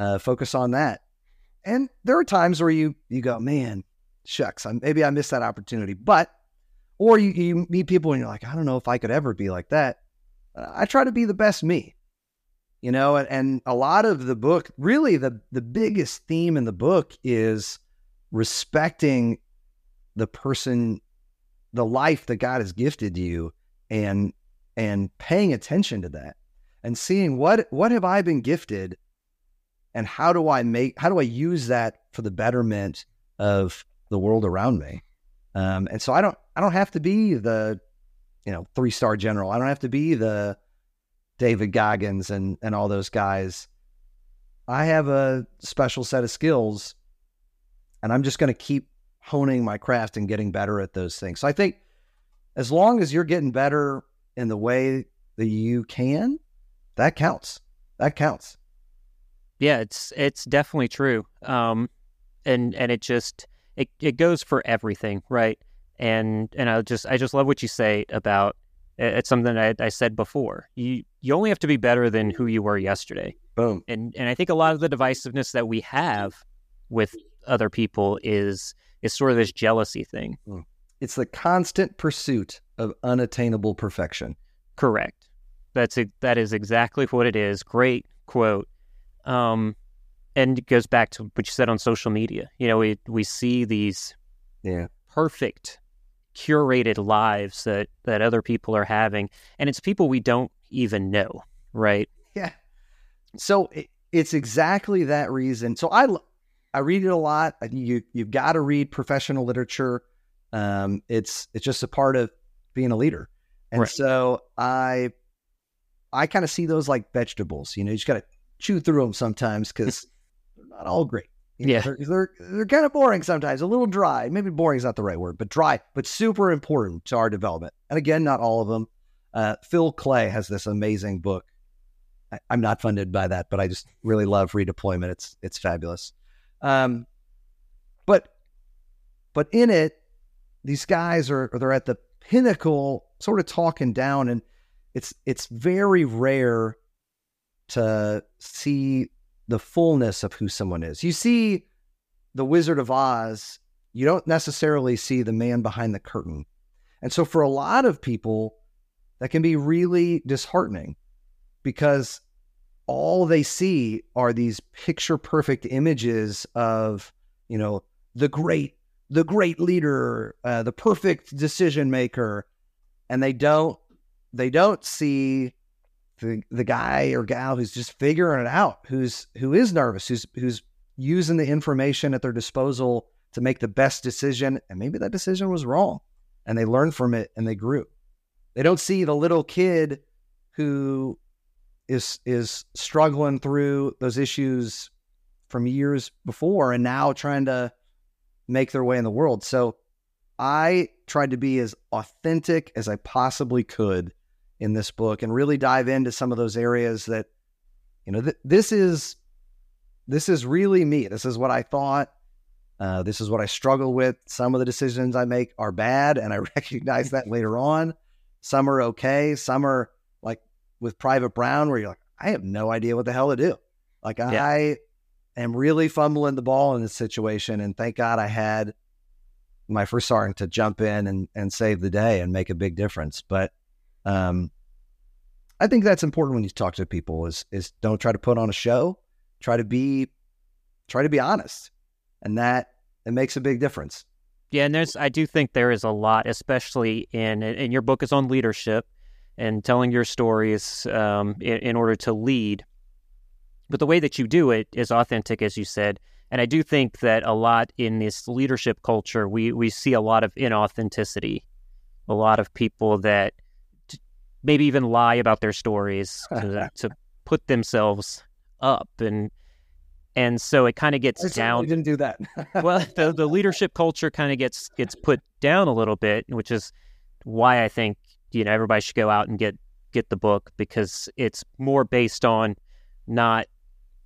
uh, focus on that. And there are times where you you go, man, shucks, I, maybe I missed that opportunity. But or you, you meet people and you're like, I don't know if I could ever be like that. Uh, I try to be the best me, you know. And, and a lot of the book, really, the the biggest theme in the book is respecting the person, the life that God has gifted you, and and paying attention to that and seeing what what have I been gifted and how do I make how do I use that for the betterment of the world around me? Um, and so I don't I don't have to be the you know three star general. I don't have to be the David Goggins and and all those guys. I have a special set of skills, and I'm just going to keep honing my craft and getting better at those things. So I think as long as you're getting better in the way that you can, that counts. That counts. Yeah, it's it's definitely true. Um, and and it just it it goes for everything, right? and and I just I just love what you say about it's something I, I said before. You you only have to be better than who you were yesterday. Boom. And and I think a lot of the divisiveness that we have with other people is is sort of this jealousy thing. It's the constant pursuit of unattainable perfection. Correct. That's a, that is exactly what it is. Great quote. Um, and it goes back to what you said on social media. You know, we we see these Yeah. perfect curated lives that that other people are having and it's people we don't even know right Yeah. So it, it's exactly that reason. So I I read it a lot. You you've got to read professional literature. Um, it's it's just a part of being a leader. And Right. so I I kind of see those like vegetables. You know, you just got to chew through them sometimes because they're not all great. You know, Yeah. they're, they're they're kind of boring sometimes, a little dry. Maybe boring is not the right word, but dry, but super important to our development. And again, not all of them. Uh, Phil Klay has this amazing book. I, I'm not funded by that, but I just really love redeployment. It's it's fabulous. Um, but but in it, these guys are they're at the pinnacle, sort of talking down, and it's it's very rare to see the fullness of who someone is. You see the Wizard of Oz, you don't necessarily see the man behind the curtain. And so for a lot of people, that can be really disheartening because all they see are these picture perfect images of, you know, the great the great leader, uh, the perfect decision maker, and they don't they don't see the the guy or gal who's just figuring it out, who's who is nervous, who's who's using the information at their disposal to make the best decision, and maybe that decision was wrong, and they learned from it and they grew. They don't see the little kid who is is struggling through those issues from years before and now trying to make their way in the world. So I tried to be as authentic as I possibly could in this book and really dive into some of those areas that you know th- this is this is really me. This is what I thought. Uh, this is what I struggle with. Some of the decisions I make are bad, and I recognize that later on. Some are okay. Some are like with Private Brown, where you're like, I have no idea what the hell to do. Like Yeah. I am really fumbling the ball in this situation, and thank God I had my first sergeant to jump in and and save the day and make a big difference. But um, I think that's important when you talk to people is is don't try to put on a show. Try to be try to be honest, and that it makes a big difference. Yeah, and there's I do think there is a lot, especially in and your book is on leadership and telling your stories um, in, in order to lead. But the way that you do it is authentic, as you said, and I do think that a lot in this leadership culture, we we see a lot of inauthenticity, a lot of people that maybe even lie about their stories to, to put themselves up and. And so it kind of gets I down didn't do that. well, the, the leadership culture kind of gets gets put down a little bit, which is why I think you know everybody should go out and get get the book because it's more based on not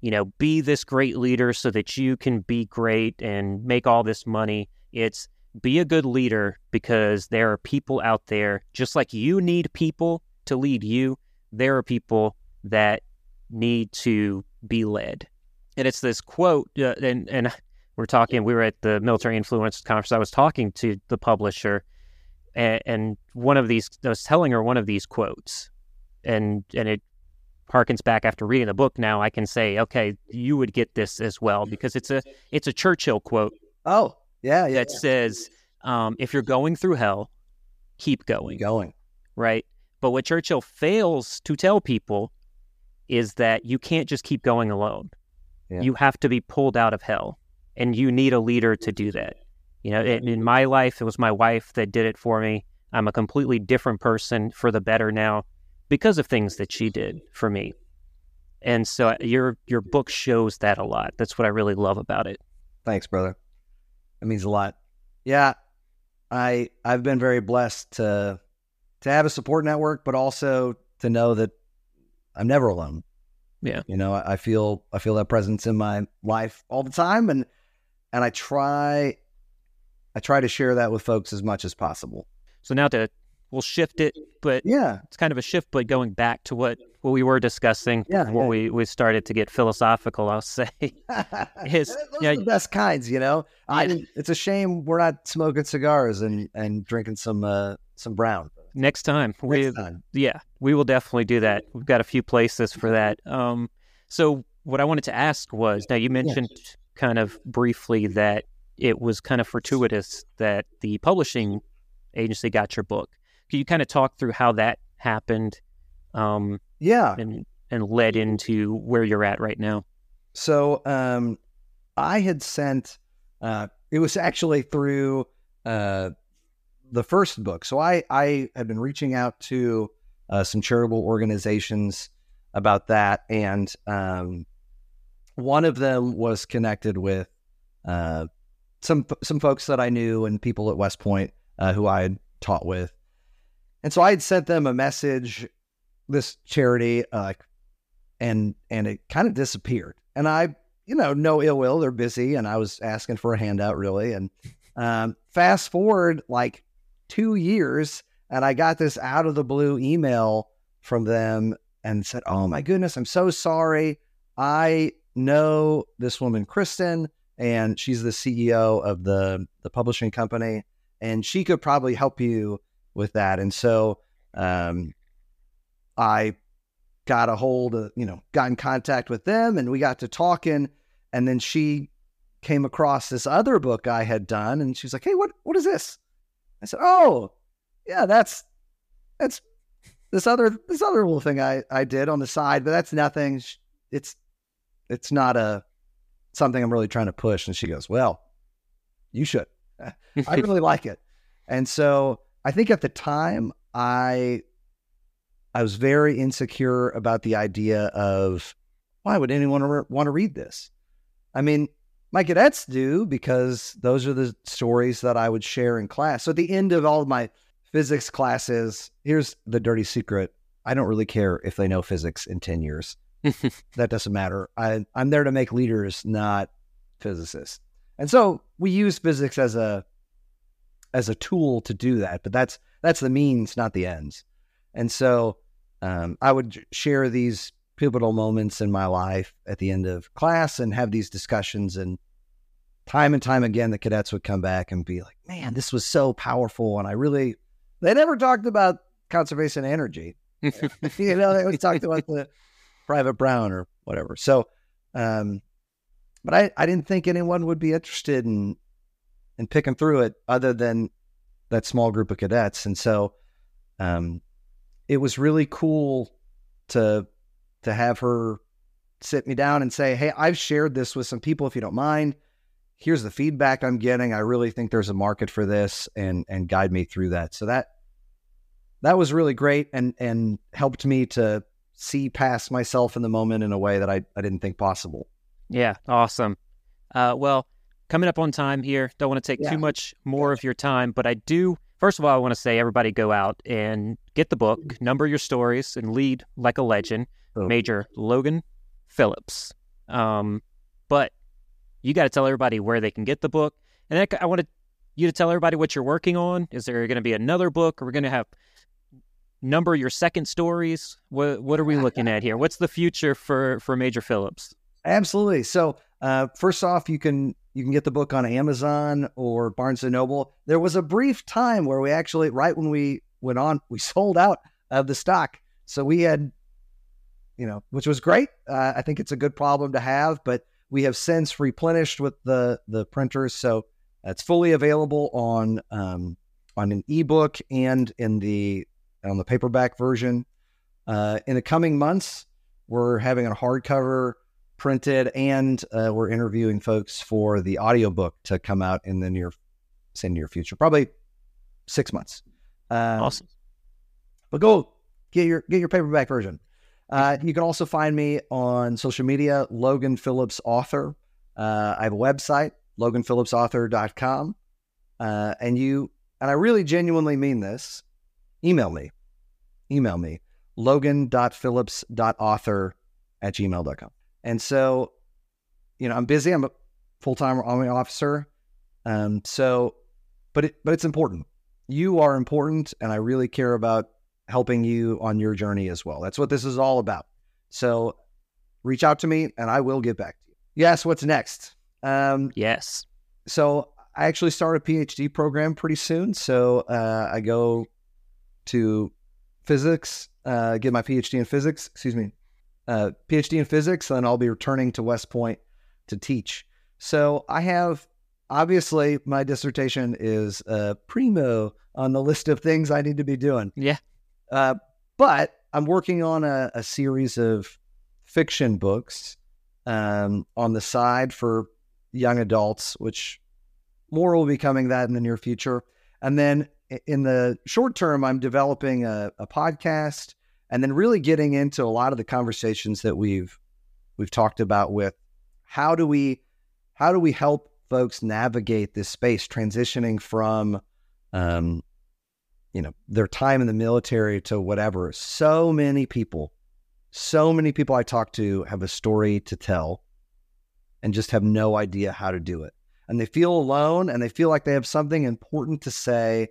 you know be this great leader so that you can be great and make all this money. It's be a good leader because there are people out there just like you need people to lead you. There are people that need to be led and it's this quote uh, and and we're talking we were at the military influence conference i was talking to the publisher and, and one of these i was telling her one of these quotes and and it harkens back after reading the book now i can say okay you would get this as well because it's a it's a churchill quote oh, yeah, yeah. that says um, if you're going through hell keep going going. right? But what Churchill fails to tell people is that you can't just keep going alone. Yeah. You have to be pulled out of hell, and you need a leader to do that. You know, in, in my life, it was my wife that did it for me. I'm a completely different person for the better now because of things that she did for me. And so uh, your your book shows that a lot. That's what I really love about it. Thanks, brother. That means a lot. Yeah, I I've been very blessed to to have a support network, but also to know that I'm never alone. Yeah. you know, I, I feel I feel that presence in my life all the time, and and I try I try to share that with folks as much as possible. So now to we'll shift it, but Yeah. it's kind of a shift, but going back to what what we were discussing Yeah, before yeah. we we started to get philosophical. I'll say. His- Those yeah, are the best kinds, you know. I, it's a shame we're not smoking cigars and, and drinking some uh, some brown. Next time, we Next time. yeah, we will definitely do that. We've got a few places for that. Um, so what I wanted to ask was, now you mentioned kind of briefly that it was kind of fortuitous that the publishing agency got your book. Can you kind of talk through how that happened, um, Yeah. and and led into where you're at right now? So um, I had sent. Uh, it was actually through uh, the first book. So I I had been reaching out to uh, some charitable organizations about that, and um, one of them was connected with uh, some some folks that I knew and people at West Point uh, who I had taught with, and so I had sent them a message. This charity, uh, and and it kind of disappeared. And I, you know, no ill will, they're busy, and I was asking for a handout really. And um, fast forward like two years, and I got this out of the blue email from them and said, "Oh my goodness, I'm so sorry. I know this woman, Kristen, and she's the CEO of the the publishing company, and she could probably help you with that." And so um, I got a hold of, you know, got in contact with them and we got to talking. And then she came across this other book I had done and she was like, Hey, what what is this? I said, Oh, yeah, that's that's this other this other little thing I, I did on the side, but that's nothing. It's it's not a something I'm really trying to push. And she goes, Well, you should. I really like it. And so I think at the time I I was very insecure about the idea of why would anyone re- want to read this? I mean, my cadets do because those are the stories that I would share in class. So at the end of all of my physics classes, here's the dirty secret. I don't really care if they know physics in 10 years. that doesn't matter. I, I'm there to make leaders, not physicists. And so we use physics as a as a tool to do that, but that's that's the means, not the ends. And so um, I would share these pivotal moments in my life at the end of class and have these discussions. And time and time again, the cadets would come back and be like, man, this was so powerful. And I really, they never talked about conservation energy. you know, they always talked about the private brown or whatever. So, um, but I, I didn't think anyone would be interested in, in picking through it other than that small group of cadets. And so, um, it was really cool to to have her sit me down and say, "Hey, I've shared this with some people. If you don't mind, here's the feedback I'm getting. I really think there's a market for this, and and guide me through that." So that that was really great, and and helped me to see past myself in the moment in a way that I I didn't think possible. Yeah, awesome. Uh, well, coming up on time here. Don't want to take Yeah. too much more of your time, but I do. First of all, I want to say everybody go out and get the book, number your stories, and lead like a legend. Oh. Major Logan Phillips. Um, but you got to tell everybody where they can get the book, and then I wanted you to tell everybody what you're working on. Is there going to be another book? Are we going to have number your second stories? What What are we looking at here? What's the future for for Major Phillips? Absolutely. So, uh, first off, you can you can get the book on Amazon or Barnes and Noble. There was a brief time where we actually, right when we went on, we sold out of the stock. So we had, you know, which was great. Uh, I think it's a good problem to have, but we have since replenished with the the printers, so it's fully available on um, on an ebook and in the on the paperback version. Uh, in the coming months, we're having a hardcover printed and uh, we're interviewing folks for the audiobook to come out in the near say near future probably six months. Uh, Awesome. but go get your get your paperback version. Uh, you can also find me on social media logan phillips author. Uh, i have a website loganphillipsauthor.com uh, and you and i really genuinely mean this email me email me logan.phillips.author at gmail.com and so, you know, I'm busy. I'm a full time army officer. Um, so but it, but it's important. You are important, and I really care about helping you on your journey as well. That's what this is all about. So reach out to me, and I will get back to you. Yes, what's next? Um, yes. So I actually start a PhD program pretty soon. So uh, I go to physics, uh, get my PhD in physics. Excuse me, uh, PhD in physics, and I'll be returning to West Point to teach. So I have obviously my dissertation is uh, primo on the list of things I need to be doing. Yeah. Uh, but I'm working on a, a series of fiction books um, on the side for young adults, which more will be coming that in the near future. And then in the short term, I'm developing a, a podcast and then really getting into a lot of the conversations that we've we've talked about with how do we how do we help folks navigate this space transitioning from um, you know their time in the military to whatever. So many people so many people i talk to have a story to tell and just have no idea how to do it. And they feel alone and they feel like they have something important to say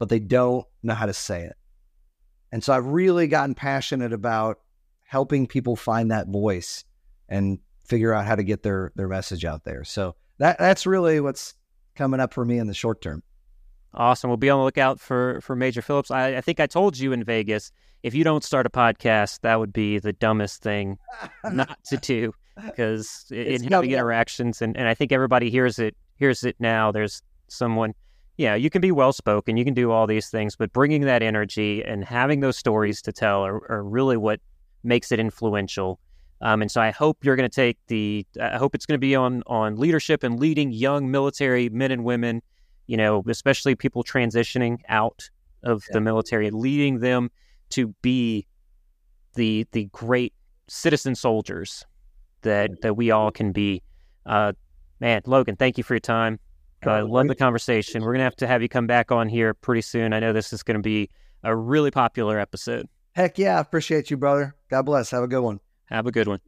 but they don't know how to say it and so i've really gotten passionate about helping people find that voice and figure out how to get their their message out there so that that's really what's coming up for me in the short term Awesome. We'll be on the lookout for for Major Phillips. I, I think I told you in Vegas if you don't start a podcast, that would be the dumbest thing not to do because in having interactions and, and I think everybody hears it hears it now. There's someone, yeah, you can be well spoken, you can do all these things, but bringing that energy and having those stories to tell are, are really what makes it influential. Um, and so I hope you're going to take the. I hope it's going to be on on leadership and leading young military men and women you know, especially people transitioning out of yeah. the military, leading them to be the the great citizen soldiers that that we all can be. Uh, man, Logan, thank you for your time. I uh, love the conversation. We're gonna have to have you come back on here pretty soon. I know this is gonna be a really popular episode. Heck yeah, appreciate you, brother. God bless. Have a good one. Have a good one.